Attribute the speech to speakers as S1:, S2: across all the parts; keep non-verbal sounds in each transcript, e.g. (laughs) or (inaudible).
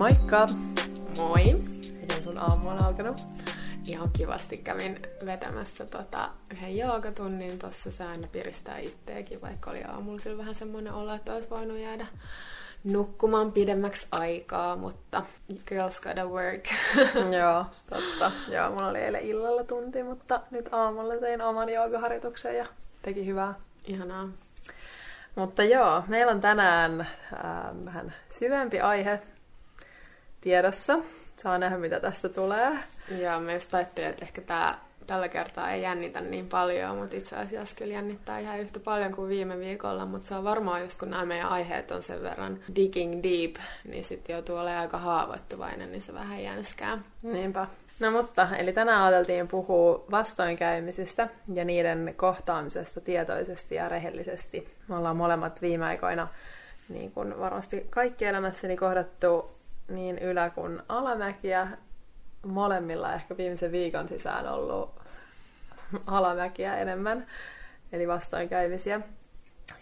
S1: Moikka!
S2: Moi!
S1: Miten sun aamu on alkanut?
S2: Ihan kivasti kävin vetämässä tota yhden joogatunnin tossa. Se aina piristää itteekin, vaikka oli aamulla kyllä vähän semmoinen olo, että olisi voinut jäädä nukkumaan pidemmäksi aikaa, mutta girls gotta work. (laughs)
S1: Joo, totta. Joo, mulla oli eilen illalla tunti, mutta nyt aamulla tein oman joogaharjoituksen ja teki hyvää.
S2: Ihanaa.
S1: Mutta joo, meillä on tänään äh, vähän syvempi aihe tiedossa. Saa nähdä, mitä tästä tulee.
S2: Ja me just ajattelin, että ehkä tää tällä kertaa ei jännitä niin paljon, mutta itse asiassa kyllä jännittää ihan yhtä paljon kuin viime viikolla, mutta se on varmaan just kun nämä meidän aiheet on sen verran digging deep, niin sitten joutuu olemaan aika haavoittuvainen, niin se vähän jänskää.
S1: Niinpä. No mutta, eli tänään ajateltiin puhua vastoinkäymisistä ja niiden kohtaamisesta tietoisesti ja rehellisesti. Me ollaan molemmat viime aikoina, niin kuin varmasti kaikki elämässäni kohdattu niin ylä- kuin alamäkiä. Molemmilla ehkä viimeisen viikon sisään ollut (laughs) alamäkiä enemmän, eli vastoinkäymisiä.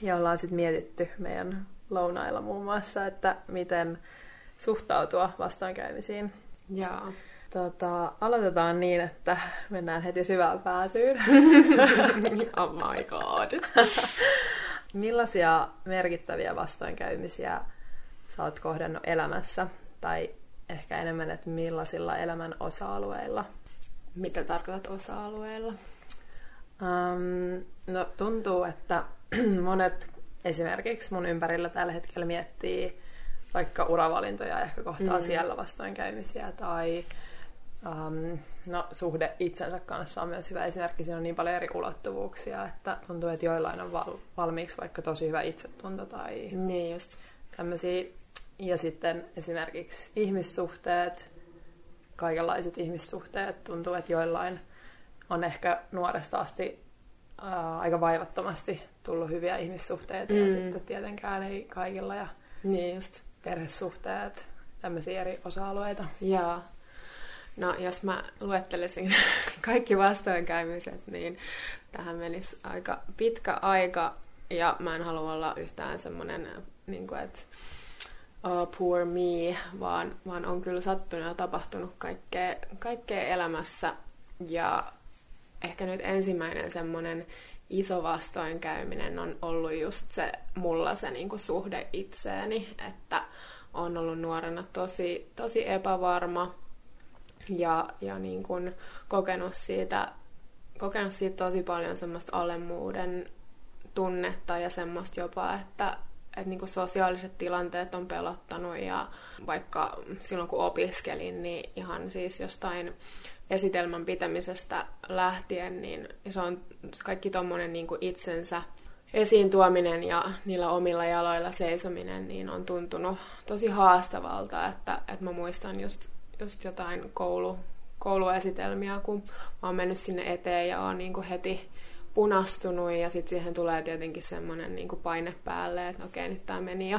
S1: Ja ollaan sitten mietitty meidän lounailla muun muassa, että miten suhtautua vastoinkäymisiin.
S2: Joo.
S1: Tota, aloitetaan niin, että mennään heti syvään päätyyn. (laughs)
S2: oh my god.
S1: Millaisia merkittäviä vastoinkäymisiä sä oot kohdannut elämässä? Tai ehkä enemmän, että millaisilla elämän osa-alueilla?
S2: Mitä tarkoitat osa-alueilla?
S1: Um, no tuntuu, että (clears throat) monet esimerkiksi mun ympärillä tällä hetkellä miettii vaikka uravalintoja ja ehkä kohtaa mm. siellä vastoinkäymisiä tai um, no, suhde itsensä kanssa on myös hyvä esimerkki. Siinä on niin paljon eri ulottuvuuksia, että tuntuu, että joillain on val- valmiiksi vaikka tosi hyvä itsetunto tai
S2: niin just.
S1: tämmöisiä. Ja sitten esimerkiksi ihmissuhteet, kaikenlaiset ihmissuhteet, tuntuu, että joillain on ehkä nuoresta asti ää, aika vaivattomasti tullut hyviä ihmissuhteita mm. ja sitten tietenkään ei kaikilla. Ja
S2: niin just.
S1: perhesuhteet, tämmöisiä eri osa-alueita.
S2: Joo. No, jos mä luettelisin (laughs) kaikki vastoinkäymiset, niin tähän menisi aika pitkä aika, ja mä en halua olla yhtään semmoinen, niin kuin, että uh, poor me, vaan, vaan on kyllä sattunut ja tapahtunut kaikkea, kaikkea elämässä, ja ehkä nyt ensimmäinen semmoinen iso vastoinkäyminen on ollut just se mulla se niin kuin suhde itseeni, että on ollut nuorena tosi, tosi epävarma, ja, ja niin kuin kokenut siitä, kokenut siitä tosi paljon semmoista alemmuuden tunnetta ja semmoista jopa, että, että niin sosiaaliset tilanteet on pelottanut ja vaikka silloin kun opiskelin, niin ihan siis jostain esitelmän pitämisestä lähtien, niin se on kaikki tommonen niin itsensä esiin tuominen ja niillä omilla jaloilla seisominen, niin on tuntunut tosi haastavalta, että, että mä muistan just just jotain koulu, kouluesitelmiä, kun mä oon mennyt sinne eteen ja oon niin heti punastunut ja sitten siihen tulee tietenkin semmoinen niin paine päälle, että okei, nyt tämä meni jo,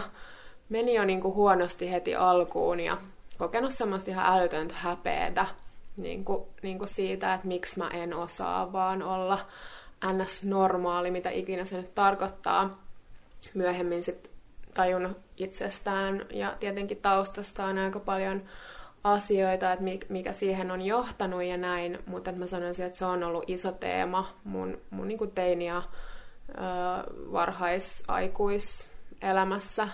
S2: meni jo niin kuin huonosti heti alkuun ja kokenut semmoista ihan älytöntä häpeetä niin kuin, niin kuin siitä, että miksi mä en osaa vaan olla ns. normaali, mitä ikinä se nyt tarkoittaa. Myöhemmin sitten tajun itsestään ja tietenkin taustastaan aika paljon asioita, että mikä siihen on johtanut ja näin, mutta mä sanoisin, että se on ollut iso teema mun, mun niin kuin teini- ja varhaisaikuiselämässä.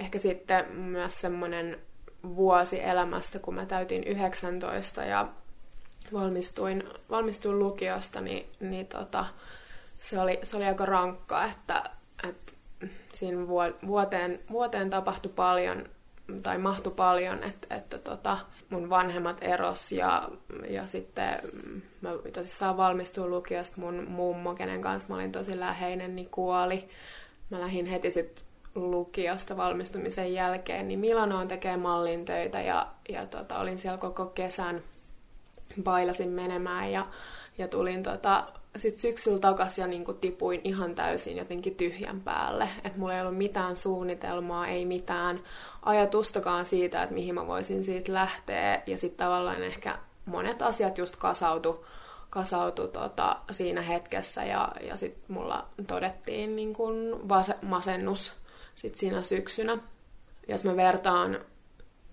S2: Ehkä sitten myös semmoinen vuosi elämästä, kun mä täytin 19 ja valmistuin, valmistuin lukiosta, niin, niin tota, se, oli, se oli aika rankka, että, että siinä vuoteen, vuoteen tapahtui paljon tai mahtui paljon, että, että tota, mun vanhemmat eros ja, ja sitten mä tosissaan valmistuin lukiosta, mun mummo, kenen kanssa mä olin tosi läheinen, niin kuoli. Mä lähdin heti sitten lukiosta valmistumisen jälkeen, niin Milanoon tekee mallin töitä ja, ja tota, olin siellä koko kesän, bailasin menemään ja, ja tulin tota, sitten syksyllä takaisin ja niin tipuin ihan täysin jotenkin tyhjän päälle. Että mulla ei ollut mitään suunnitelmaa, ei mitään ajatustakaan siitä, että mihin mä voisin siitä lähteä. Ja sitten tavallaan ehkä monet asiat just kasautu, kasautu tota, siinä hetkessä ja, ja sitten mulla todettiin niin vas- masennus sit siinä syksynä. Jos mä vertaan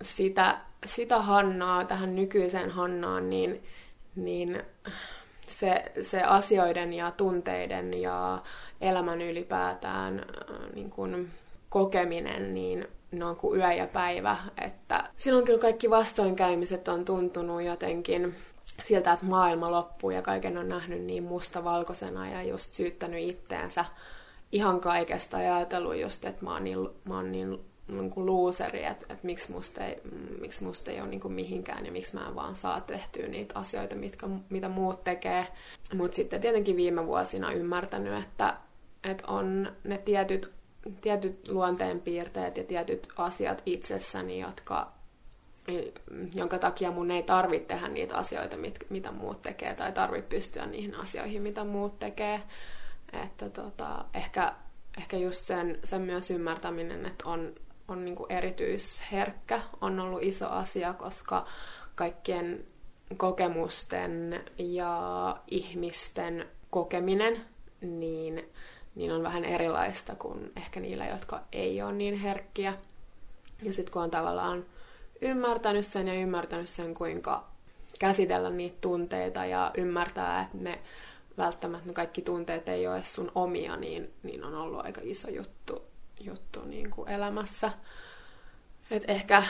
S2: sitä, sitä Hannaa tähän nykyiseen Hannaan, niin, niin se, se asioiden ja tunteiden ja elämän ylipäätään äh, niin kuin kokeminen, niin ne on kuin yö ja päivä. Että silloin kyllä kaikki vastoinkäymiset on tuntunut jotenkin siltä, että maailma loppuu ja kaiken on nähnyt niin mustavalkoisena ja just syyttänyt itteensä ihan kaikesta ja ajatellut just, että mä oon niin, mä oon niin niin kuin luuseri, että, että miksi, musta ei, miksi musta ei ole niin kuin mihinkään ja miksi mä en vaan saa tehtyä niitä asioita, mitkä, mitä muut tekee. Mutta sitten tietenkin viime vuosina ymmärtänyt, että, että on ne tietyt, tietyt luonteenpiirteet ja tietyt asiat itsessäni, jotka, jonka takia mun ei tarvitse tehdä niitä asioita, mit, mitä muut tekee, tai tarvitse pystyä niihin asioihin, mitä muut tekee. Että tota, ehkä, ehkä just sen, sen myös ymmärtäminen, että on, on niin kuin erityisherkkä, on ollut iso asia, koska kaikkien kokemusten ja ihmisten kokeminen niin, niin on vähän erilaista kuin ehkä niillä, jotka ei ole niin herkkiä. Ja sitten kun on tavallaan ymmärtänyt sen ja ymmärtänyt sen, kuinka käsitellä niitä tunteita ja ymmärtää, että ne välttämättä ne kaikki tunteet ei ole sun omia, niin, niin on ollut aika iso juttu juttu niin kuin elämässä. Et ehkä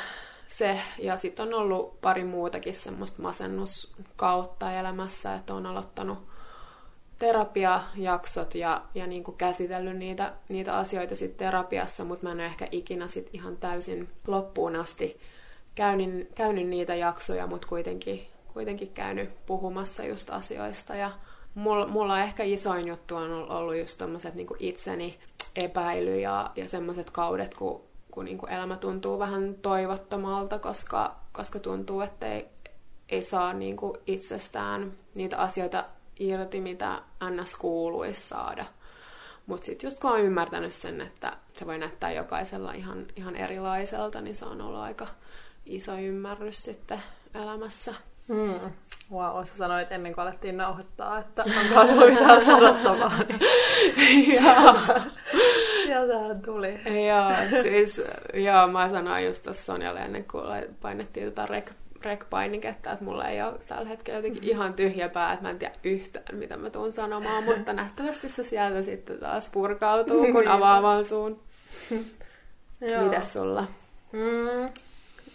S2: se, ja sitten on ollut pari muutakin semmoista masennuskautta elämässä, että on aloittanut terapiajaksot ja, ja niin kuin käsitellyt niitä, niitä asioita sitten terapiassa, mutta mä en ole ehkä ikinä sit ihan täysin loppuun asti käynyt, käynyt niitä jaksoja, mutta kuitenkin, kuitenkin käynyt puhumassa just asioista ja mulla, mulla ehkä isoin juttu on ollut just tommoset niin itseni epäily ja, ja semmoiset kaudet, kun, kun niin kuin elämä tuntuu vähän toivottomalta, koska, koska tuntuu, että ei, ei saa niin kuin itsestään niitä asioita irti, mitä NS kuuluisi saada. Mutta sitten just kun on ymmärtänyt sen, että se voi näyttää jokaisella ihan, ihan erilaiselta, niin se on ollut aika iso ymmärrys sitten elämässä.
S1: Mm. Wow, sä sanoit ennen kuin alettiin nauhoittaa, että onko sulla mitään sanottavaa. Niin... (laughs) ja, ja tähän tuli.
S2: joo, siis, joo, mä sanoin just tuossa Sonjalle ennen kuin painettiin tätä rek, rek-painiketta, että mulla ei ole tällä hetkellä jotenkin ihan tyhjä pää, että mä en tiedä yhtään, mitä mä tuun sanomaan, (laughs) mutta nähtävästi se sieltä sitten taas purkautuu, kun niin. avaamaan suun. (laughs) Mitäs sulla?
S1: Mm,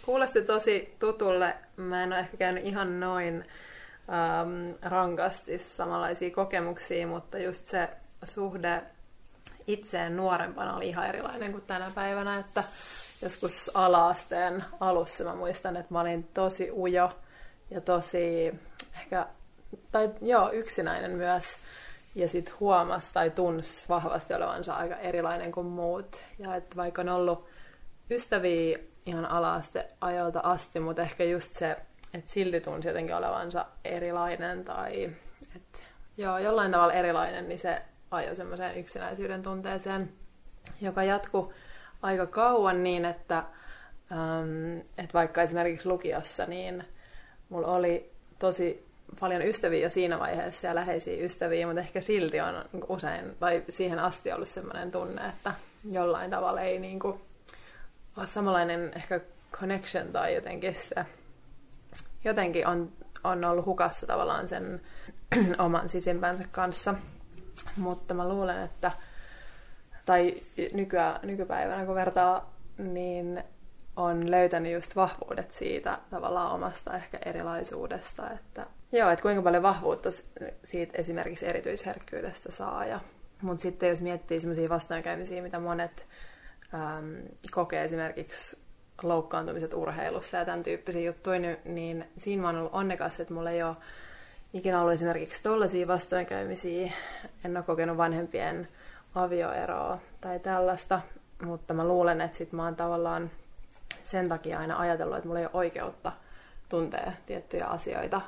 S1: kuulosti tosi tutulle. Mä en ole ehkä käynyt ihan noin ähm, rankasti samanlaisia kokemuksia, mutta just se suhde itseen nuorempana oli ihan erilainen kuin tänä päivänä, että joskus alaasteen alussa mä muistan, että mä olin tosi ujo ja tosi ehkä, tai joo, yksinäinen myös. Ja sitten huomasi tai tunsi vahvasti olevansa aika erilainen kuin muut. Ja että vaikka on ollut ystäviä ihan alaaste ajoilta asti, mutta ehkä just se, että silti tunsi jotenkin olevansa erilainen tai että joo, jollain tavalla erilainen, niin se ajoi semmoiseen yksinäisyyden tunteeseen, joka jatkuu aika kauan niin, että, ähm, että vaikka esimerkiksi lukiossa, niin mulla oli tosi paljon ystäviä jo siinä vaiheessa ja läheisiä ystäviä, mutta ehkä silti on usein, tai siihen asti ollut sellainen tunne, että jollain tavalla ei niin kuin, ole samanlainen ehkä connection tai jotenkin se, jotenkin on, on ollut hukassa tavallaan sen (clears throat) oman sisimpänsä kanssa. Mutta mä luulen, että tai nykyä, nykypäivänä kun vertaa, niin on löytänyt just vahvuudet siitä tavallaan omasta ehkä erilaisuudesta, että joo, että kuinka paljon vahvuutta siitä esimerkiksi erityisherkkyydestä saa. Ja, mutta sitten jos miettii semmoisia vastoinkäymisiä, mitä monet äm, kokee esimerkiksi loukkaantumiset urheilussa ja tämän tyyppisiä juttuja, niin, niin siinä mä oon ollut onnekas, että mulla ei ole ikinä ollut esimerkiksi tollaisia vastoinkäymisiä. En ole kokenut vanhempien avioeroa tai tällaista, mutta mä luulen, että sit mä oon tavallaan sen takia aina ajatellut, että mulla ei ole oikeutta tuntea tiettyjä asioita.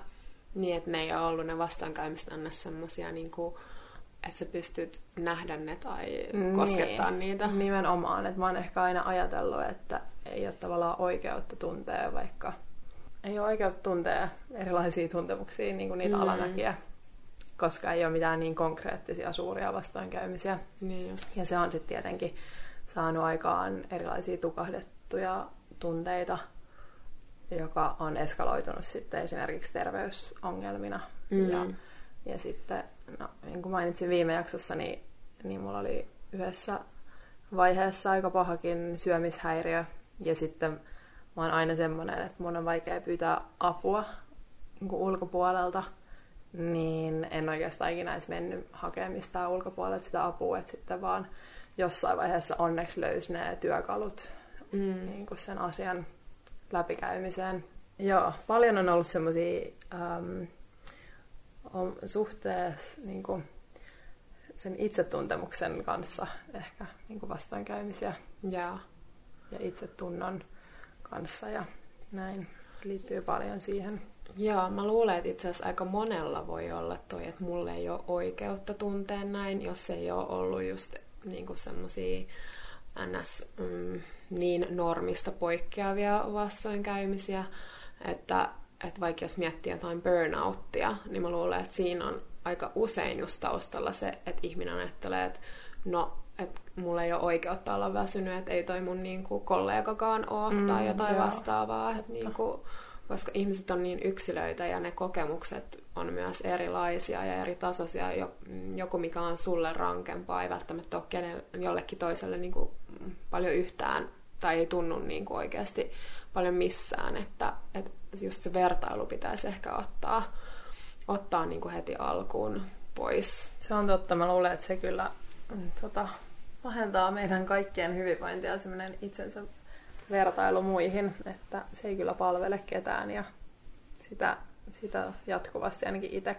S2: Niin, että ne ei ole ollut ne vastoinkäymiset anna semmosia niin kuin että sä pystyt nähdä ne tai niin, koskettaa niitä.
S1: Nimenomaan, että mä oon ehkä aina ajatellut, että ei ole tavallaan oikeutta tuntea vaikka, ei ole oikeutta tuntea erilaisia tuntemuksia, niin kuin niitä mm. alamäkiä, koska ei ole mitään niin konkreettisia suuria vastoinkäymisiä.
S2: Niin just.
S1: Ja se on sitten tietenkin saanut aikaan erilaisia tukahdettuja tunteita joka on eskaloitunut sitten esimerkiksi terveysongelmina. Mm. Ja, ja sitten, no, niin kuin mainitsin viime jaksossa, niin, niin mulla oli yhdessä vaiheessa aika pahakin syömishäiriö. Ja sitten mä oon aina semmoinen, että mun on vaikea pyytää apua niin kuin ulkopuolelta. Niin en oikeastaan ikinä edes mennyt hakemaan mistään ulkopuolelta sitä apua, että sitten vaan jossain vaiheessa onneksi löysi ne työkalut mm. niin kuin sen asian läpikäymiseen. Joo, paljon on ollut semmoisia ähm, suhteessa niin kuin, sen itsetuntemuksen kanssa ehkä niin kuin vastoinkäymisiä.
S2: Ja.
S1: ja itsetunnon kanssa ja näin liittyy paljon siihen.
S2: Joo, mä luulen, että itse asiassa aika monella voi olla toi, että mulle ei ole oikeutta tuntea näin, jos ei ole ollut just niinku semmosia ns. Mm, niin normista poikkeavia vastoinkäymisiä, että, että vaikka jos miettii jotain burnouttia, niin mä luulen, että siinä on aika usein just taustalla se, että ihminen ajattelee, että no, että mulla ei ole oikeutta olla väsynyt, että ei toi mun niinku kollegakaan ole mm, tai jotain joo. vastaavaa. Että niinku, koska ihmiset on niin yksilöitä ja ne kokemukset on myös erilaisia ja eri tasoisia. Joku, mikä on sulle rankempaa, ei välttämättä ole kenelle, jollekin toiselle niin kuin paljon yhtään tai ei tunnu niin kuin oikeasti paljon missään. Että, että just se vertailu pitäisi ehkä ottaa, ottaa niin kuin heti alkuun pois.
S1: Se on totta. Mä luulen, että se kyllä mm, tota, vähentää meidän kaikkien hyvinvointia, semmoinen itsensä vertailu muihin, että se ei kyllä palvele ketään ja sitä, sitä jatkuvasti ainakin itse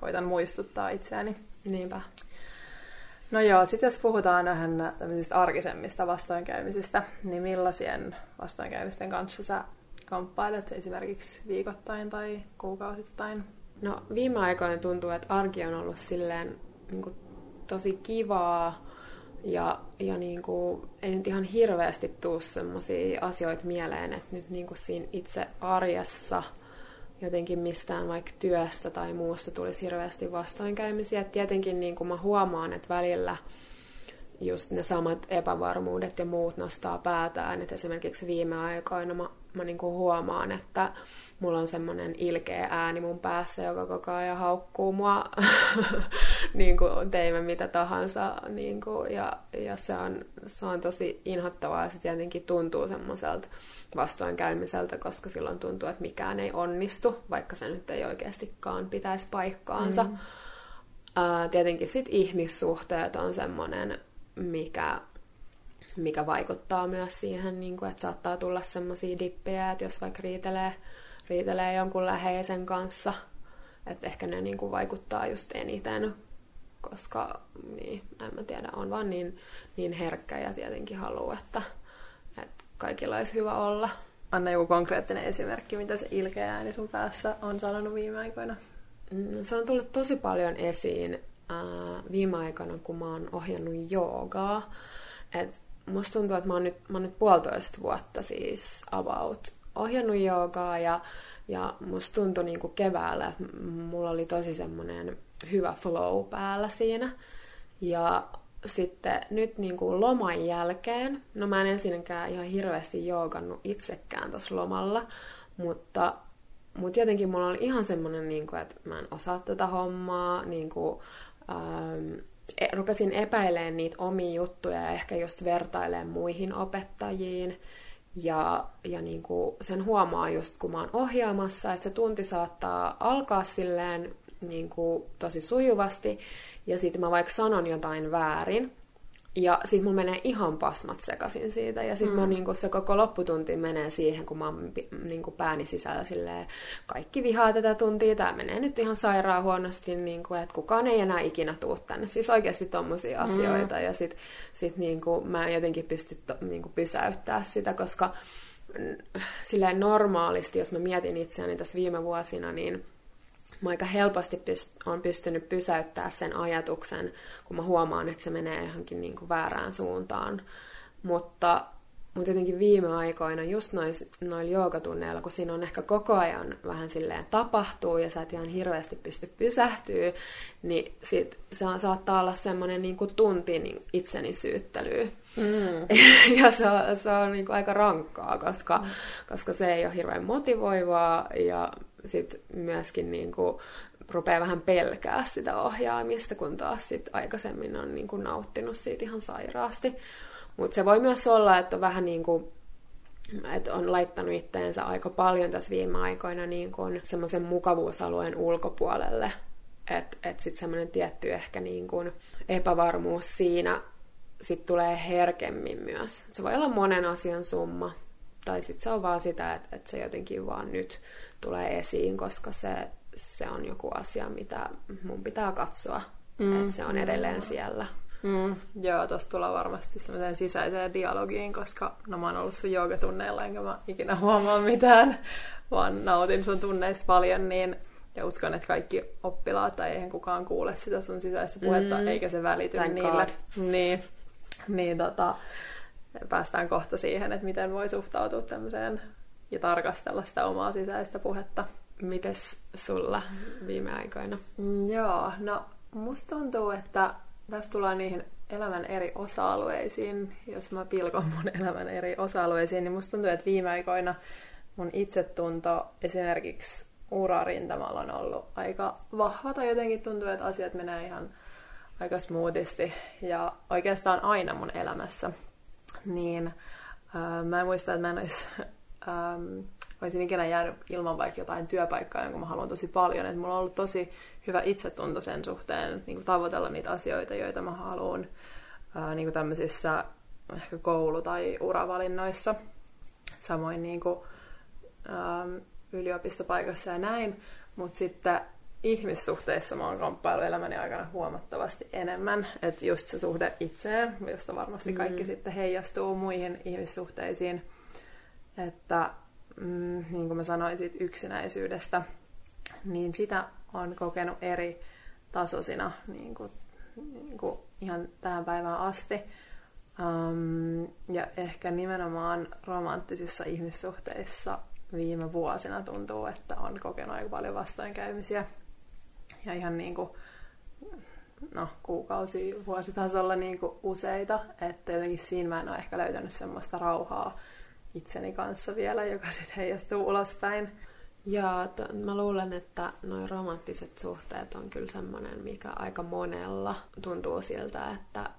S1: koitan muistuttaa itseäni.
S2: Niinpä.
S1: No joo, sitten jos puhutaan vähän tämmöisistä arkisemmista vastoinkäymisistä, niin millaisien vastoinkäymisten kanssa sä kamppailet esimerkiksi viikoittain tai kuukausittain?
S2: No viime aikoina tuntuu, että arki on ollut silleen niin kuin, tosi kivaa, ja, ja niin kuin, ei nyt ihan hirveästi tuu sellaisia asioita mieleen, että nyt niin kuin siinä itse arjessa jotenkin mistään vaikka työstä tai muusta tulisi hirveästi vastoinkäymisiä. Et tietenkin niin kuin mä huomaan, että välillä just ne samat epävarmuudet ja muut nostaa päätään. Et esimerkiksi viime aikoina mä, mä niin kuin huomaan, että mulla on semmoinen ilkeä ääni mun päässä, joka koko ajan haukkuu mua, (laughs) niin kuin teimme mitä tahansa. Niin kuin, ja ja se, on, se on tosi inhottavaa ja se tietenkin tuntuu semmoiselta vastoinkäymiseltä, koska silloin tuntuu, että mikään ei onnistu, vaikka se nyt ei oikeastikaan pitäisi paikkaansa. Mm. Ää, tietenkin sit ihmissuhteet on semmoinen, mikä mikä vaikuttaa myös siihen, niin kuin, että saattaa tulla semmoisia dippejä, että jos vaikka riitelee riitelee jonkun läheisen kanssa. Että ehkä ne niin kuin vaikuttaa just eniten, koska niin, en mä tiedä, on vaan niin, niin herkkä ja tietenkin haluaa, että, että kaikilla olisi hyvä olla.
S1: Anna joku konkreettinen esimerkki, mitä se ilkeä ääni sun päässä on sanonut viime aikoina.
S2: Mm, se on tullut tosi paljon esiin äh, viime aikoina, kun mä oon ohjannut joogaa. Et musta tuntuu, että mä oon nyt, mä oon nyt puolitoista vuotta siis about ohjannut joogaa ja, ja musta tuntui niin kuin keväällä, että mulla oli tosi semmoinen hyvä flow päällä siinä. Ja sitten nyt niin kuin loman jälkeen, no mä en ensinnäkään ihan hirveästi joogannut itsekään tuossa lomalla, mutta, mutta jotenkin mulla oli ihan semmoinen, niin kuin, että mä en osaa tätä hommaa, niin kuin, ähm, rupesin epäilemään niitä omia juttuja ja ehkä just vertailemaan muihin opettajiin. Ja, ja niin kuin sen huomaa just, kun mä oon ohjaamassa, että se tunti saattaa alkaa silleen niin kuin tosi sujuvasti, ja sitten mä vaikka sanon jotain väärin, ja sitten mun menee ihan pasmat sekaisin siitä. Ja sitten mm. niinku, se koko lopputunti menee siihen, kun mä oon niinku, pääni sisällä silleen, kaikki vihaa tätä tuntia, tämä menee nyt ihan sairaan huonosti, niinku, että kukaan ei enää ikinä tuu tänne. Siis oikeasti tommosia mm. asioita. Ja sitten sit, niinku, mä en jotenkin pysty to, niinku, pysäyttää sitä, koska mm, silleen normaalisti, jos mä mietin itseäni tässä viime vuosina, niin mä aika helposti pyst- on pystynyt pysäyttää sen ajatuksen, kun mä huomaan, että se menee johonkin niin kuin väärään suuntaan. Mutta, Mutta jotenkin viime aikoina, just nois, noilla joogatunneilla, kun siinä on ehkä koko ajan vähän silleen tapahtuu ja sä et ihan hirveästi pysty pysähtyä, niin sit se on, saattaa olla semmoinen niin tunti niin itseni syyttelyä. Mm. (laughs) ja se on, se on niin kuin aika rankkaa, koska, mm. koska se ei ole hirveän motivoivaa ja sitten myöskin niin kuin rupeaa vähän pelkää sitä ohjaamista, kun taas sit aikaisemmin on niin kuin nauttinut siitä ihan sairaasti. Mutta se voi myös olla, että on vähän niin kuin että on laittanut itteensä aika paljon tässä viime aikoina niin kuin semmoisen mukavuusalueen ulkopuolelle. Että et sitten semmoinen tietty ehkä niin kuin epävarmuus siinä sit tulee herkemmin myös. Se voi olla monen asian summa. Tai sitten se on vaan sitä, että, että se jotenkin vaan nyt tulee esiin, koska se, se on joku asia, mitä mun pitää katsoa. Mm. Että se on edelleen siellä.
S1: Mm, joo, tuossa tulee varmasti semmoiseen sisäiseen dialogiin, koska no mä oon ollut sun joogatunneilla, enkä mä ikinä huomaa mitään, vaan nautin sun tunneista paljon, niin ja uskon, että kaikki oppilaat tai eihän kukaan kuule sitä sun sisäistä puhetta, mm, eikä se välity Thank niille. God. Niin, niin tota, päästään kohta siihen, että miten voi suhtautua tämmöiseen ja tarkastella sitä omaa sisäistä puhetta.
S2: Mites sulla viime aikoina?
S1: Mm, joo, no musta tuntuu, että tässä tullaan niihin elämän eri osa-alueisiin. Jos mä pilkon mun elämän eri osa-alueisiin, niin musta tuntuu, että viime aikoina mun itsetunto esimerkiksi urarintamalla on ollut aika vahva, tai jotenkin tuntuu, että asiat menee ihan aika smoothisti, ja oikeastaan aina mun elämässä. Niin äh, mä muista, että mä en olisi (laughs) ähm, olisin ikinä jäänyt ilman vaikka jotain työpaikkaa, jonka mä haluan tosi paljon. Että mulla on ollut tosi hyvä itsetunto sen suhteen niin tavoitella niitä asioita, joita mä haluan ää, niin tämmöisissä ehkä koulu- tai uravalinnoissa. Samoin niin kuin, ää, yliopistopaikassa ja näin. Mutta sitten ihmissuhteissa mä oon kamppailu elämäni aikana huomattavasti enemmän. Että just se suhde itseen, josta varmasti kaikki mm. sitten heijastuu muihin ihmissuhteisiin. Että mm, niin kuin mä sanoin siitä yksinäisyydestä, niin sitä on kokenut eri tasoisina niin kuin, niin kuin ihan tähän päivään asti. Um, ja ehkä nimenomaan romanttisissa ihmissuhteissa viime vuosina tuntuu, että on kokenut aika paljon vastoinkäymisiä. Ja ihan niin kuin, no, kuukausi, vuositasolla niin kuin useita. Että jotenkin siinä mä en ole ehkä löytänyt semmoista rauhaa itseni kanssa vielä, joka sitten heijastuu ulospäin.
S2: Ja t- mä luulen, että noin romanttiset suhteet on kyllä semmoinen, mikä aika monella tuntuu siltä, että,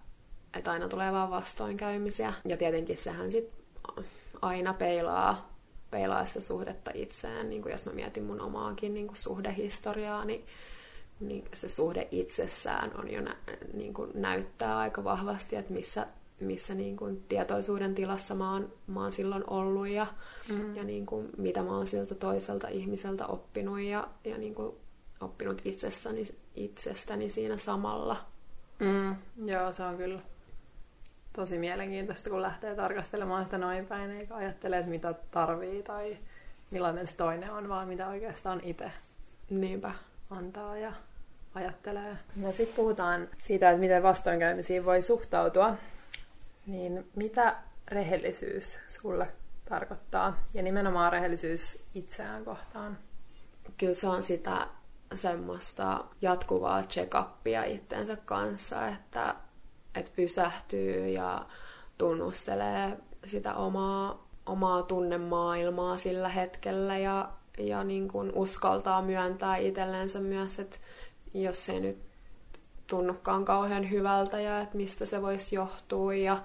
S2: että aina tulee vaan vastoinkäymisiä. Ja tietenkin sehän sitten aina peilaa, peilaa sitä suhdetta itseen. Niin kuin jos mä mietin mun omaakin niin kuin suhdehistoriaa, niin, niin se suhde itsessään on jo nä, niin kuin näyttää aika vahvasti, että missä missä niin kuin tietoisuuden tilassa mä oon, mä oon silloin ollut ja, mm. ja niin kuin, mitä mä oon siltä toiselta ihmiseltä oppinut ja, ja niin kuin, oppinut itsestäni, itsestäni siinä samalla.
S1: Mm, joo, se on kyllä tosi mielenkiintoista, kun lähtee tarkastelemaan sitä noin päin, eikä ajattele, että mitä tarvii tai millainen se toinen on, vaan mitä oikeastaan itse
S2: Niinpä.
S1: antaa ja ajattelee. No sitten puhutaan siitä, että miten vastoinkäymisiin voi suhtautua. Niin mitä rehellisyys sulle tarkoittaa? Ja nimenomaan rehellisyys itseään kohtaan.
S2: Kyllä se on sitä semmoista jatkuvaa check-upia itsensä kanssa, että, että pysähtyy ja tunnustelee sitä omaa, omaa tunnemaailmaa sillä hetkellä ja, ja niin kuin uskaltaa myöntää itsellensä myös, että jos ei nyt tunnukaan kauhean hyvältä ja että mistä se voisi johtua ja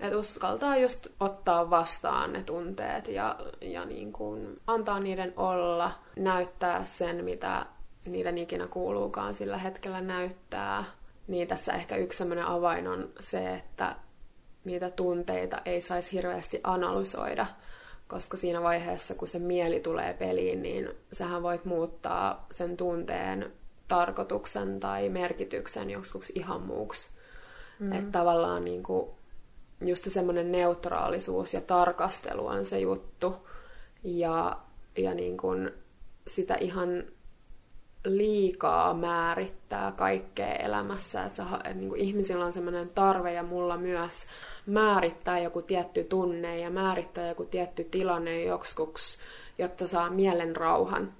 S2: että uskaltaa just ottaa vastaan ne tunteet ja, ja niin kuin antaa niiden olla, näyttää sen, mitä niiden ikinä kuuluukaan sillä hetkellä näyttää. Niin tässä ehkä yksi sellainen avain on se, että niitä tunteita ei saisi hirveästi analysoida, koska siinä vaiheessa, kun se mieli tulee peliin, niin sähän voit muuttaa sen tunteen tarkoituksen tai merkityksen joksikin ihan muuksi. Mm. Että tavallaan niin kuin just semmoinen neutraalisuus ja tarkastelu on se juttu. Ja, ja niin kuin sitä ihan liikaa määrittää kaikkea elämässä. Että, sä, että niin kuin ihmisillä on sellainen tarve ja mulla myös määrittää joku tietty tunne ja määrittää joku tietty tilanne joksikuks, jotta saa mielen rauhan.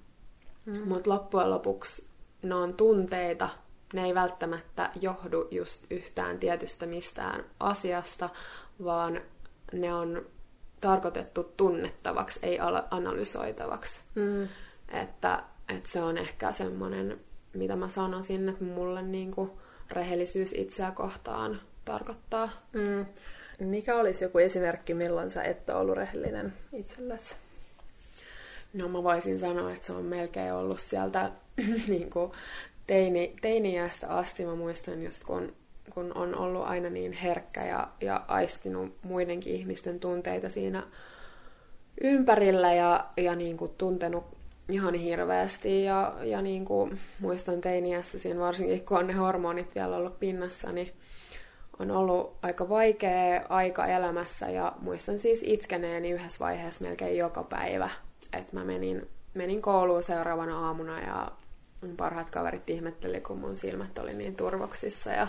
S2: Mm. Mutta loppujen lopuksi ne on tunteita, ne ei välttämättä johdu just yhtään tietystä mistään asiasta, vaan ne on tarkoitettu tunnettavaksi, ei analysoitavaksi. Mm. Että, että se on ehkä semmoinen, mitä mä sanoisin, että mulle niinku rehellisyys itseä kohtaan tarkoittaa. Mm.
S1: Mikä olisi joku esimerkki, milloin sä et ole ollut rehellinen itsellesi?
S2: No mä voisin sanoa, että se on melkein ollut sieltä (laughs) niin kuin teini, teiniästä asti. Mä muistan just kun, kun on ollut aina niin herkkä ja, ja aistinut muidenkin ihmisten tunteita siinä ympärillä ja, ja niin kuin tuntenut ihan hirveästi. Ja, ja niin kuin muistan teiniässä siinä varsinkin, kun on ne hormonit vielä ollut pinnassa, niin on ollut aika vaikea aika elämässä ja muistan siis itkeneeni yhdessä vaiheessa melkein joka päivä. Että mä menin, menin kouluun seuraavana aamuna ja mun parhaat kaverit ihmetteli, kun mun silmät oli niin turvoksissa. Ja,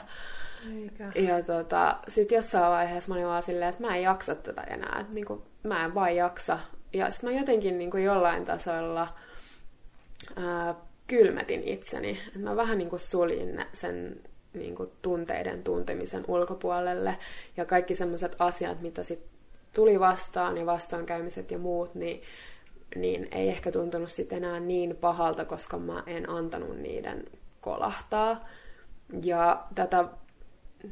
S2: Eikä. ja tota, sit jossain vaiheessa mä olin vaan silleen, että mä en jaksa tätä enää. Että niin kuin, mä en vaan jaksa. Ja sit mä jotenkin niin kuin jollain tasolla ää, kylmetin itseni. Että mä vähän niin kuin suljin sen niin kuin tunteiden tuntemisen ulkopuolelle. Ja kaikki sellaiset asiat, mitä sitten tuli vastaan ja vastaankäymiset ja muut, niin, niin ei ehkä tuntunut sitten enää niin pahalta, koska mä en antanut niiden kolahtaa. Ja tätä,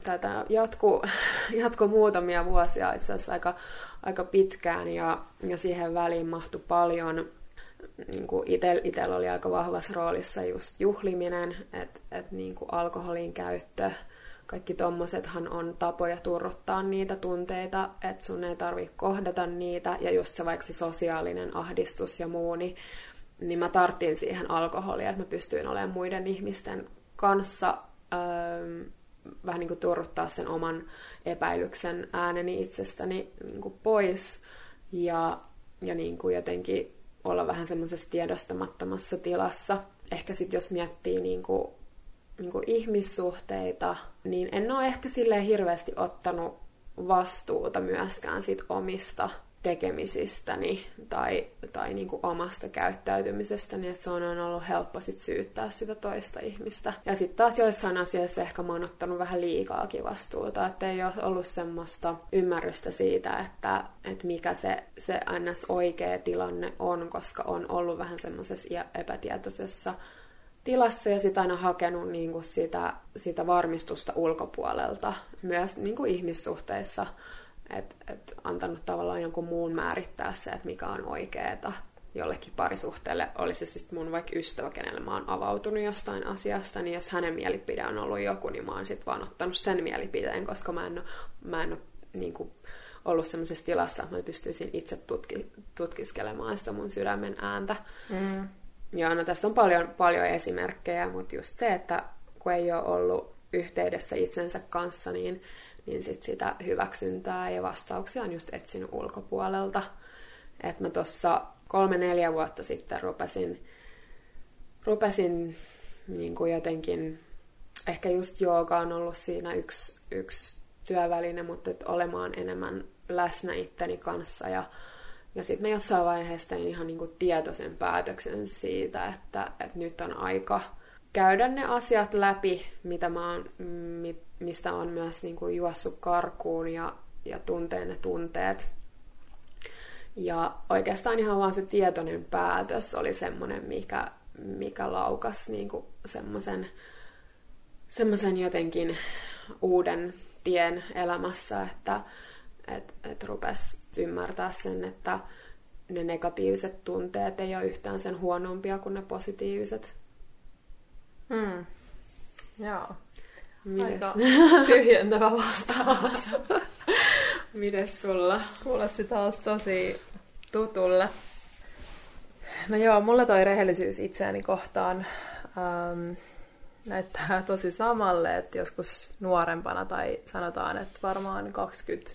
S2: tätä jatku, (laughs) jatku muutamia vuosia itse asiassa aika, aika pitkään ja, ja siihen väliin mahtui paljon niin itsellä itel oli aika vahvassa roolissa just juhliminen, että et niin alkoholin käyttö, kaikki tommosethan on tapoja turruttaa niitä tunteita, että sun ei tarvi kohdata niitä, ja just se vaikka se sosiaalinen ahdistus ja muu, niin, niin mä tarttin siihen alkoholia, että mä pystyin olemaan muiden ihmisten kanssa öö, vähän niin kuin turruttaa sen oman epäilyksen ääneni itsestäni niin kuin pois, ja, ja niin kuin jotenkin olla vähän semmoisessa tiedostamattomassa tilassa. Ehkä sitten jos miettii niin kuin, niin kuin ihmissuhteita, niin en ole ehkä silleen hirveästi ottanut vastuuta myöskään sit omista tekemisistäni tai, tai niin kuin omasta käyttäytymisestäni, että se on ollut helppo sit syyttää sitä toista ihmistä. Ja sitten taas joissain asioissa ehkä mä oon ottanut vähän liikaakin vastuuta, että ei ole ollut semmoista ymmärrystä siitä, että, että mikä se, se ns. oikea tilanne on, koska on ollut vähän semmoisessa epätietoisessa tilassa ja sitä aina hakenut niin kuin sitä, sitä varmistusta ulkopuolelta, myös niin kuin ihmissuhteissa että et antanut tavallaan jonkun muun määrittää se, että mikä on oikeeta jollekin parisuhteelle, olisi se sitten mun vaikka ystävä, kenelle mä oon avautunut jostain asiasta, niin jos hänen mielipide on ollut joku, niin mä oon sitten vaan ottanut sen mielipiteen, koska mä en ole, mä en niin kuin, ollut sellaisessa tilassa, että mä pystyisin itse tutki, tutkiskelemaan sitä mun sydämen ääntä. Mm. Ja no tästä on paljon, paljon esimerkkejä, mutta just se, että kun ei ole ollut yhteydessä itsensä kanssa, niin niin sit sitä hyväksyntää ja vastauksia on just etsinyt ulkopuolelta. Et mä tuossa kolme-neljä vuotta sitten rupesin, rupesin niin kuin jotenkin, ehkä just jooga on ollut siinä yksi, yksi työväline, mutta et olemaan enemmän läsnä itteni kanssa ja ja sitten mä jossain vaiheessa tein ihan niinku tietoisen päätöksen siitä, että, että nyt on aika käydä ne asiat läpi, mitä mä oon, mistä on myös niin kuin juossut karkuun ja, ja tuntee ne tunteet. Ja oikeastaan ihan vaan se tietoinen päätös oli semmoinen, mikä, mikä laukas niin kuin semmoisen, semmoisen jotenkin uuden tien elämässä, että et, et rupes ymmärtää sen, että ne negatiiviset tunteet ei ole yhtään sen huonompia kuin ne positiiviset.
S1: Hmm. Joo. Mites? Aika (laughs) tyhjentävä vastaus. (laughs)
S2: Mites sulla?
S1: Kuulosti taas tosi tutulle. No joo, mulla toi rehellisyys itseäni kohtaan ähm, näyttää tosi samalle, että joskus nuorempana tai sanotaan, että varmaan 20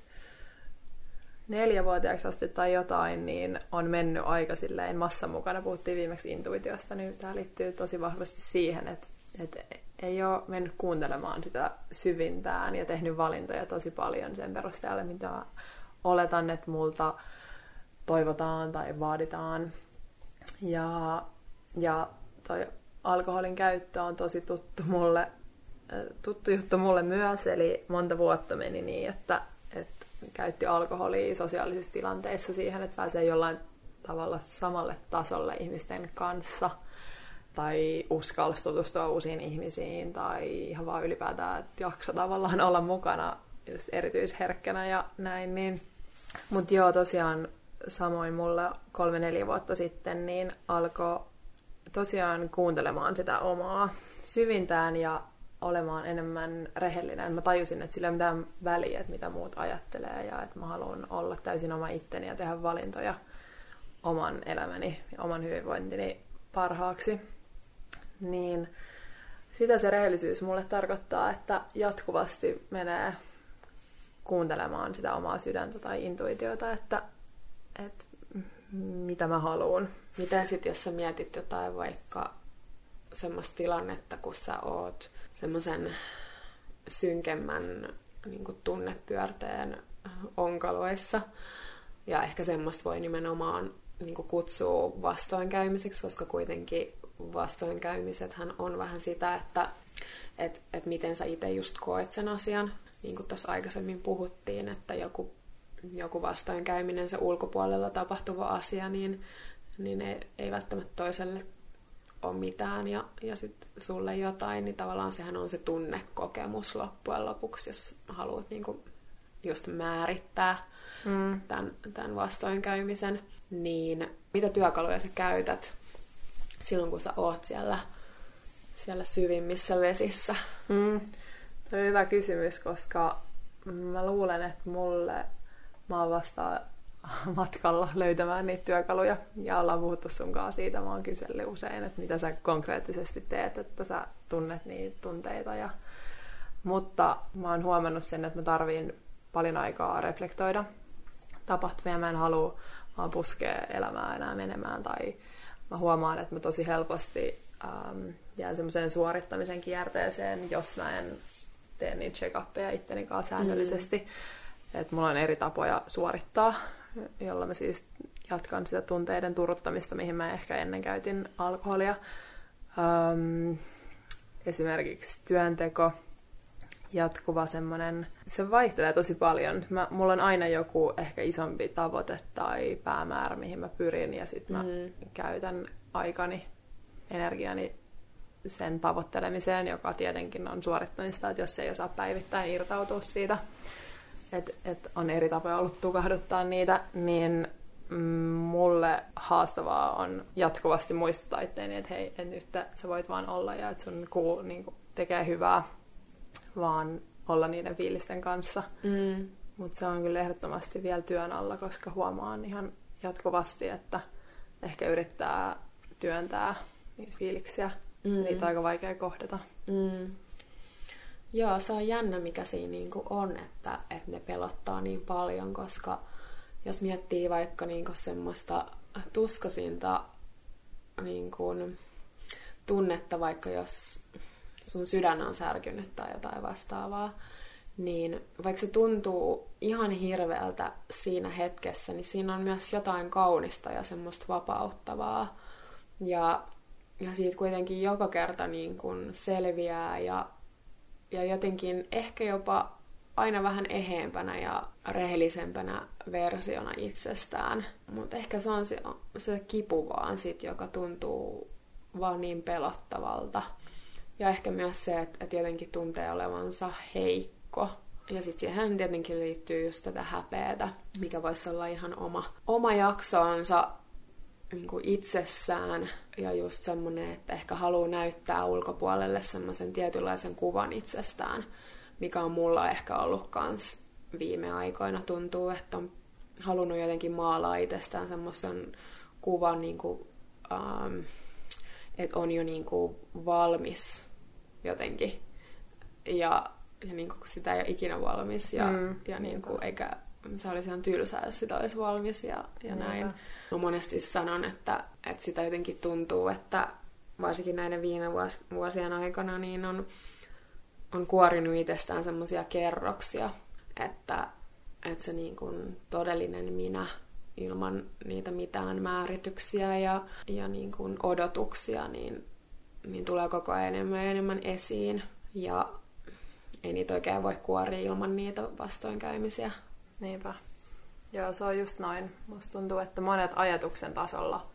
S1: neljävuotiaaksi asti tai jotain, niin on mennyt aika silleen massan mukana. Puhuttiin viimeksi intuitiosta, niin tämä liittyy tosi vahvasti siihen, että, että ei ole mennyt kuuntelemaan sitä syvintään ja tehnyt valintoja tosi paljon sen perusteella, mitä oletan, että multa toivotaan tai vaaditaan. Ja, ja toi alkoholin käyttö on tosi tuttu mulle, tuttu juttu mulle myös, eli monta vuotta meni niin, että käytti alkoholia sosiaalisissa tilanteissa siihen, että pääsee jollain tavalla samalle tasolle ihmisten kanssa tai uskalsi tutustua uusiin ihmisiin tai ihan vaan ylipäätään, että jakso tavallaan olla mukana just erityisherkkänä ja näin. Niin. Mutta joo, tosiaan samoin mulla kolme-neljä vuotta sitten niin alkoi tosiaan kuuntelemaan sitä omaa syvintään ja olemaan enemmän rehellinen. Mä tajusin, että sillä ei mitään väliä, että mitä muut ajattelee ja että mä haluan olla täysin oma itteni ja tehdä valintoja oman elämäni ja oman hyvinvointini parhaaksi. Niin sitä se rehellisyys mulle tarkoittaa, että jatkuvasti menee kuuntelemaan sitä omaa sydäntä tai intuitiota, että, että mitä mä haluan.
S2: Miten sitten, jos sä mietit jotain vaikka semmoista tilannetta, kun sä oot semmoisen synkemmän niin tunnepyörteen onkaloissa, ja ehkä semmoista voi nimenomaan niin kutsua vastoinkäymiseksi, koska kuitenkin vastoinkäymisethän on vähän sitä, että et, et miten sä itse just koet sen asian. Niin kuin tuossa aikaisemmin puhuttiin, että joku, joku vastoinkäyminen, se ulkopuolella tapahtuva asia, niin, niin ei, ei välttämättä toiselle ole mitään ja, ja sitten sulle jotain, niin tavallaan sehän on se tunnekokemus loppujen lopuksi, jos haluat niinku just määrittää mm. tämän, tämän vastoinkäymisen. Niin mitä työkaluja sä käytät silloin, kun sä oot siellä, siellä syvimmissä vesissä?
S1: Mm. Tuo on hyvä kysymys, koska mä luulen, että mulle mä oon vasta (laughs) matkalla löytämään niitä työkaluja. Ja ollaan puhuttu sunkaan siitä, mä oon kysellyt usein, että mitä sä konkreettisesti teet, että sä tunnet niitä tunteita. Ja... Mutta mä oon huomannut sen, että mä tarviin paljon aikaa reflektoida tapahtumia. Mä en halua vaan puskea elämää enää menemään tai mä huomaan, että mä tosi helposti ähm, jään semmoiseen suorittamisen kierteeseen, jos mä en tee niitä check itteni kanssa säännöllisesti. Mm. Että mulla on eri tapoja suorittaa, jolla mä siis jatkan sitä tunteiden turruttamista, mihin mä ehkä ennen käytin alkoholia. Ähm, esimerkiksi työnteko, jatkuva semmoinen, se vaihtelee tosi paljon. Mä, mulla on aina joku ehkä isompi tavoite tai päämäärä, mihin mä pyrin, ja sitten mä mm. käytän aikani, energiani sen tavoittelemiseen, joka tietenkin on suorittamista, että jos ei osaa päivittäin irtautua siitä, että et on eri tapoja ollut tukahduttaa niitä, niin mulle haastavaa on jatkuvasti muistuttaa itteeni, että hei, et nyt sä voit vaan olla ja että sun kuu niin kuin, tekee hyvää, vaan olla niiden fiilisten kanssa. Mm. Mutta se on kyllä ehdottomasti vielä työn alla, koska huomaan ihan jatkuvasti, että ehkä yrittää työntää niitä fiiliksiä. Mm. Niitä on aika vaikea kohdata. Mm.
S2: Joo, se on jännä, mikä siinä niinku on, että, että ne pelottaa niin paljon, koska jos miettii vaikka niinku semmoista tuskasinta niinku, tunnetta, vaikka jos sun sydän on särkynyt tai jotain vastaavaa, niin vaikka se tuntuu ihan hirveältä siinä hetkessä, niin siinä on myös jotain kaunista ja semmoista vapauttavaa. Ja, ja siitä kuitenkin joka kerta niin kun selviää ja, ja jotenkin ehkä jopa aina vähän eheempänä ja rehellisempänä versiona itsestään. Mutta ehkä se on se, se kipu vaan sit, joka tuntuu vaan niin pelottavalta. Ja ehkä myös se, että, että jotenkin tuntee olevansa heikko. Ja sitten siihen tietenkin liittyy just tätä häpeätä, mikä voisi olla ihan oma, oma jaksoonsa niin itsessään. Ja just semmoinen, että ehkä haluaa näyttää ulkopuolelle semmoisen tietynlaisen kuvan itsestään, mikä on mulla ehkä ollut kans viime aikoina. Tuntuu, että on halunnut jotenkin maalaa itsestään semmoisen kuvan, niin kuin, ähm, että on jo niin kuin valmis jotenkin. Ja, ja niin kuin sitä ei ole ikinä valmis. Ja, mm. ja niin kuin, eikä se olisi ihan tylsää, jos sitä olisi valmis ja, ja näin. Mä monesti sanon, että, että sitä jotenkin tuntuu, että varsinkin näiden viime vuosien aikana niin on, on kuorinut itsestään semmoisia kerroksia, että, että se niin kuin todellinen minä ilman niitä mitään määrityksiä ja, ja niin kuin odotuksia, niin, niin tulee koko ajan enemmän ja enemmän esiin. Ja ei niitä oikein voi kuoria ilman niitä vastoinkäymisiä.
S1: Niinpä. Joo, se on just noin. Musta tuntuu, että monet ajatuksen tasolla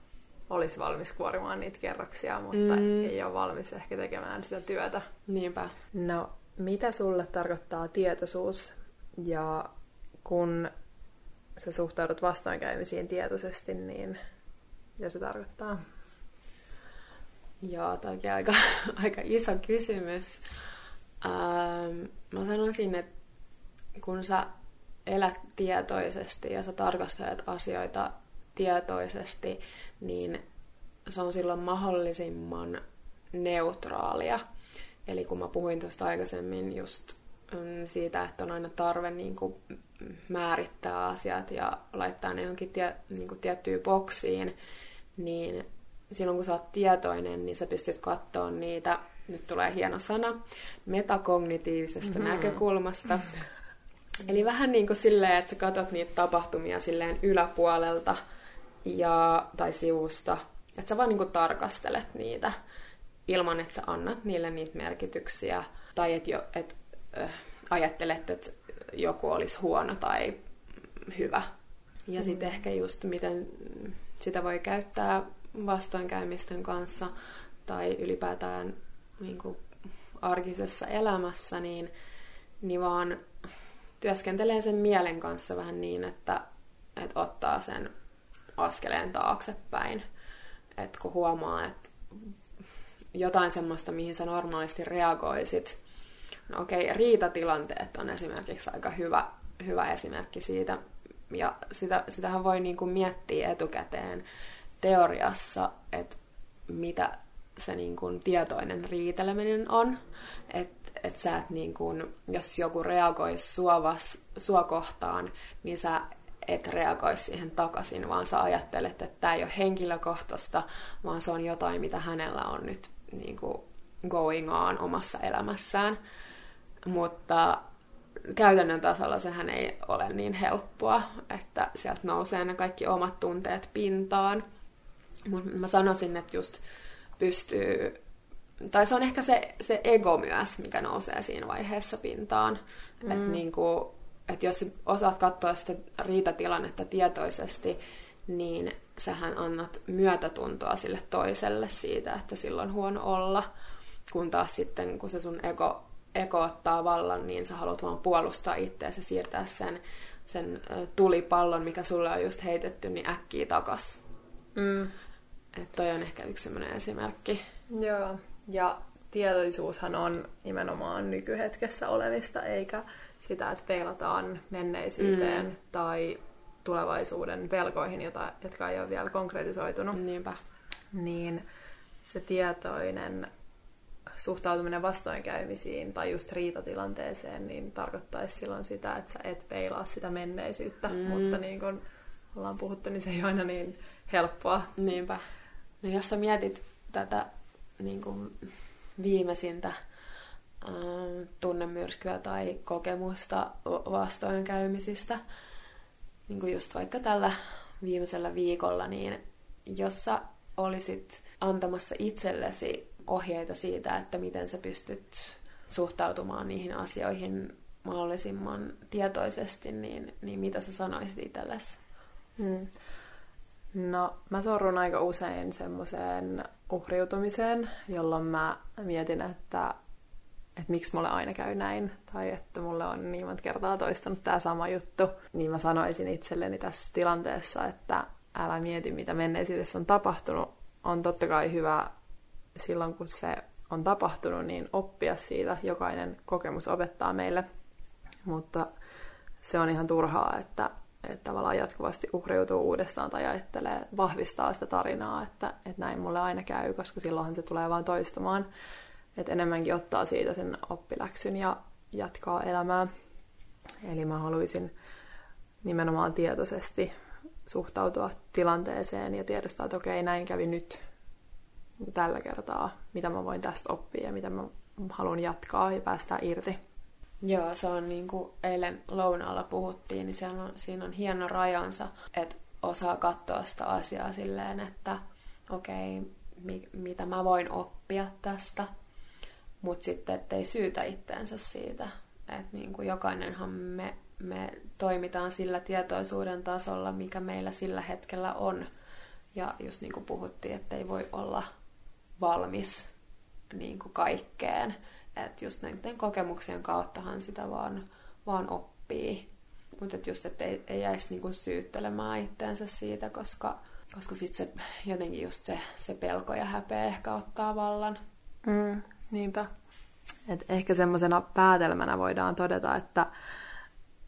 S1: olisi valmis kuorimaan niitä kerroksia, mutta mm. ei ole valmis ehkä tekemään sitä työtä.
S2: Niinpä.
S1: No, mitä sulle tarkoittaa tietoisuus? Ja kun sä suhtaudut vastoinkäymisiin tietoisesti, niin mitä se tarkoittaa?
S2: Joo, onkin aika, (laughs) aika iso kysymys. Ähm, mä sanoisin, että kun sä elät tietoisesti ja sä tarkastelet asioita tietoisesti, niin se on silloin mahdollisimman neutraalia. Eli kun mä puhuin tuosta aikaisemmin just mm, siitä, että on aina tarve niin kuin määrittää asiat ja laittaa ne johonkin tie, niin kuin tiettyyn boksiin, niin silloin kun sä oot tietoinen, niin sä pystyt katsoa niitä, nyt tulee hieno sana, metakognitiivisesta mm-hmm. näkökulmasta. (laughs) Eli vähän niin kuin silleen, että sä katsot niitä tapahtumia silleen yläpuolelta ja, tai sivusta, että sä vaan niin kuin tarkastelet niitä ilman, että sä annat niille niitä merkityksiä tai että et, äh, ajattelet, että joku olisi huono tai hyvä. Ja mm. sitten ehkä just miten sitä voi käyttää vastoinkäymisten kanssa tai ylipäätään niin kuin arkisessa elämässä, niin, niin vaan työskentelee sen mielen kanssa vähän niin, että, että ottaa sen askeleen taaksepäin. Että kun huomaa, että jotain semmoista, mihin sä normaalisti reagoisit, no okei, okay, riitatilanteet on esimerkiksi aika hyvä, hyvä esimerkki siitä, ja sitä, sitähän voi niin kuin miettiä etukäteen teoriassa, että mitä se niin kuin tietoinen riiteleminen on. Että et sä et niin kuin, jos joku reagoi sua, vas, sua kohtaan, niin sä et reagoi siihen takaisin, vaan sä ajattelet, että tämä ei ole henkilökohtaista, vaan se on jotain, mitä hänellä on nyt niin kuin going on omassa elämässään. Mutta käytännön tasolla sehän ei ole niin helppoa, että sieltä nousee ne kaikki omat tunteet pintaan. Mutta mä sanoisin, että just pystyy, tai se on ehkä se, se ego myös, mikä nousee siinä vaiheessa pintaan. Mm. Että niinku, et jos osaat katsoa sitä riitatilannetta tietoisesti, niin sähän annat myötätuntoa sille toiselle siitä, että silloin on huono olla. Kun taas sitten, kun se sun ego, ego ottaa vallan, niin sä haluat vaan puolustaa itseäsi ja siirtää sen, sen tulipallon, mikä sulle on just heitetty, niin äkkiä takas. Mm. Että toi on ehkä yksi sellainen esimerkki.
S1: Joo, ja tietoisuushan on nimenomaan nykyhetkessä olemista, eikä sitä, että peilataan menneisyyteen mm. tai tulevaisuuden pelkoihin, jota, jotka ei ole vielä konkretisoitunut.
S2: Niinpä.
S1: Niin se tietoinen suhtautuminen vastoinkäymisiin tai just riitatilanteeseen, niin tarkoittaisi silloin sitä, että sä et peilaa sitä menneisyyttä, mm. mutta niin kuin ollaan puhuttu, niin se ei ole aina niin helppoa.
S2: Niinpä. No jos sä mietit tätä niin kuin viimeisintä äh, tunnemyrskyä tai kokemusta vastoinkäymisistä, niin kuin just vaikka tällä viimeisellä viikolla, niin jos sä olisit antamassa itsellesi ohjeita siitä, että miten sä pystyt suhtautumaan niihin asioihin mahdollisimman tietoisesti, niin, niin mitä sä sanoisit itsellesi? Hmm.
S1: No, mä sorrun aika usein semmoiseen uhriutumiseen, jolloin mä mietin, että, että miksi mulle aina käy näin, tai että mulle on niin monta kertaa toistanut tämä sama juttu. Niin mä sanoisin itselleni tässä tilanteessa, että älä mieti, mitä menneisyydessä on tapahtunut. On totta kai hyvä silloin, kun se on tapahtunut, niin oppia siitä. Jokainen kokemus opettaa meille, mutta se on ihan turhaa, että että tavallaan jatkuvasti uhriutuu uudestaan tai ajattelee, vahvistaa sitä tarinaa, että, että näin mulle aina käy, koska silloinhan se tulee vain toistumaan. Että enemmänkin ottaa siitä sen oppiläksyn ja jatkaa elämää. Eli mä haluaisin nimenomaan tietoisesti suhtautua tilanteeseen ja tiedostaa, että okei, näin kävi nyt tällä kertaa, mitä mä voin tästä oppia ja mitä mä haluan jatkaa ja päästää irti.
S2: Joo, se on niin kuin eilen lounaalla puhuttiin, niin siellä on, siinä on hieno rajansa, että osaa katsoa sitä asiaa silleen, että okei, okay, mi, mitä mä voin oppia tästä, mutta sitten ettei syytä itteensä siitä. Että niin kuin jokainenhan me, me toimitaan sillä tietoisuuden tasolla, mikä meillä sillä hetkellä on. Ja just niin kuin puhuttiin, että ei voi olla valmis niin kuin kaikkeen. Että just näiden kokemuksien kauttahan sitä vaan, vaan oppii. Mutta just, että ei, ei jäisi niinku syyttelemään itteensä siitä, koska, koska sitten se jotenkin just se, se pelko ja häpeä ehkä ottaa vallan.
S1: Mm, niinpä. Et ehkä semmoisena päätelmänä voidaan todeta, että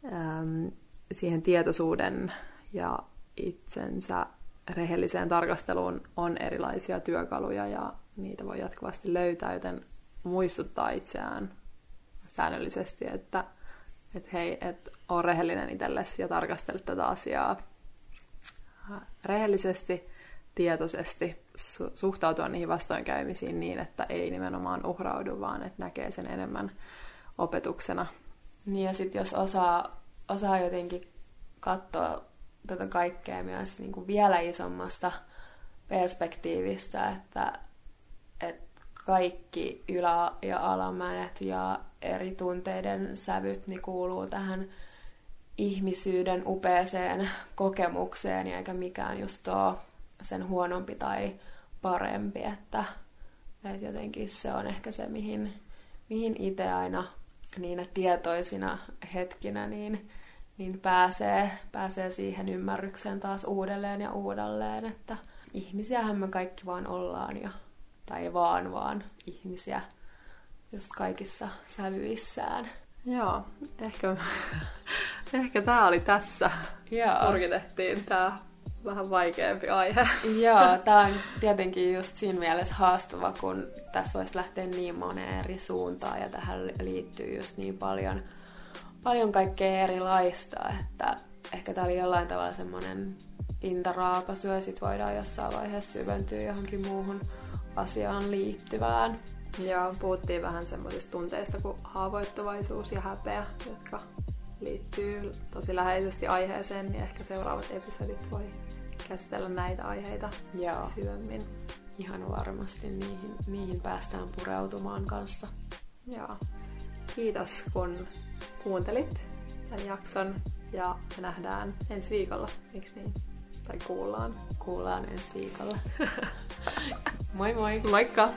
S1: äm, siihen tietoisuuden ja itsensä rehelliseen tarkasteluun on erilaisia työkaluja ja niitä voi jatkuvasti löytää, joten muistuttaa itseään säännöllisesti, että, että hei, että on rehellinen itsellesi ja tarkastele tätä asiaa rehellisesti, tietoisesti, su- suhtautua niihin vastoinkäymisiin niin, että ei nimenomaan uhraudu, vaan että näkee sen enemmän opetuksena.
S2: Niin ja sitten jos osaa, osaa jotenkin katsoa tätä kaikkea myös niin kuin vielä isommasta perspektiivistä, että kaikki ylä- ja alamäet ja eri tunteiden sävyt niin kuuluu tähän ihmisyyden upeeseen kokemukseen, eikä mikään just ole sen huonompi tai parempi, että, että jotenkin se on ehkä se, mihin, mihin itse aina niinä tietoisina hetkinä niin, niin pääsee, pääsee siihen ymmärrykseen taas uudelleen ja uudelleen, että ihmisiähän me kaikki vaan ollaan ja tai vaan vaan ihmisiä just kaikissa sävyissään.
S1: Joo, ehkä, (laughs) ehkä tämä oli tässä. Joo. Purkitettiin tämä vähän vaikeampi aihe.
S2: Joo, (laughs) tämä on tietenkin just siinä mielessä haastava, kun tässä voisi lähteä niin moneen eri suuntaan ja tähän liittyy just niin paljon, paljon kaikkea erilaista, että ehkä tämä oli jollain tavalla semmoinen pintaraapaisu ja sitten voidaan jossain vaiheessa syventyä johonkin muuhun asiaan liittyvään.
S1: Ja puhuttiin vähän semmoisista tunteista kuin haavoittuvaisuus ja häpeä, jotka liittyy tosi läheisesti aiheeseen, niin ehkä seuraavat episodit voi käsitellä näitä aiheita Joo. syvemmin.
S2: Ihan varmasti niihin, niihin päästään pureutumaan kanssa.
S1: Joo. Kiitos kun kuuntelit tämän jakson ja me nähdään ensi viikolla, eikö niin? Tai kuullaan.
S2: Kuullaan ensi viikolla. (laughs) Moi moi.
S1: Moikka.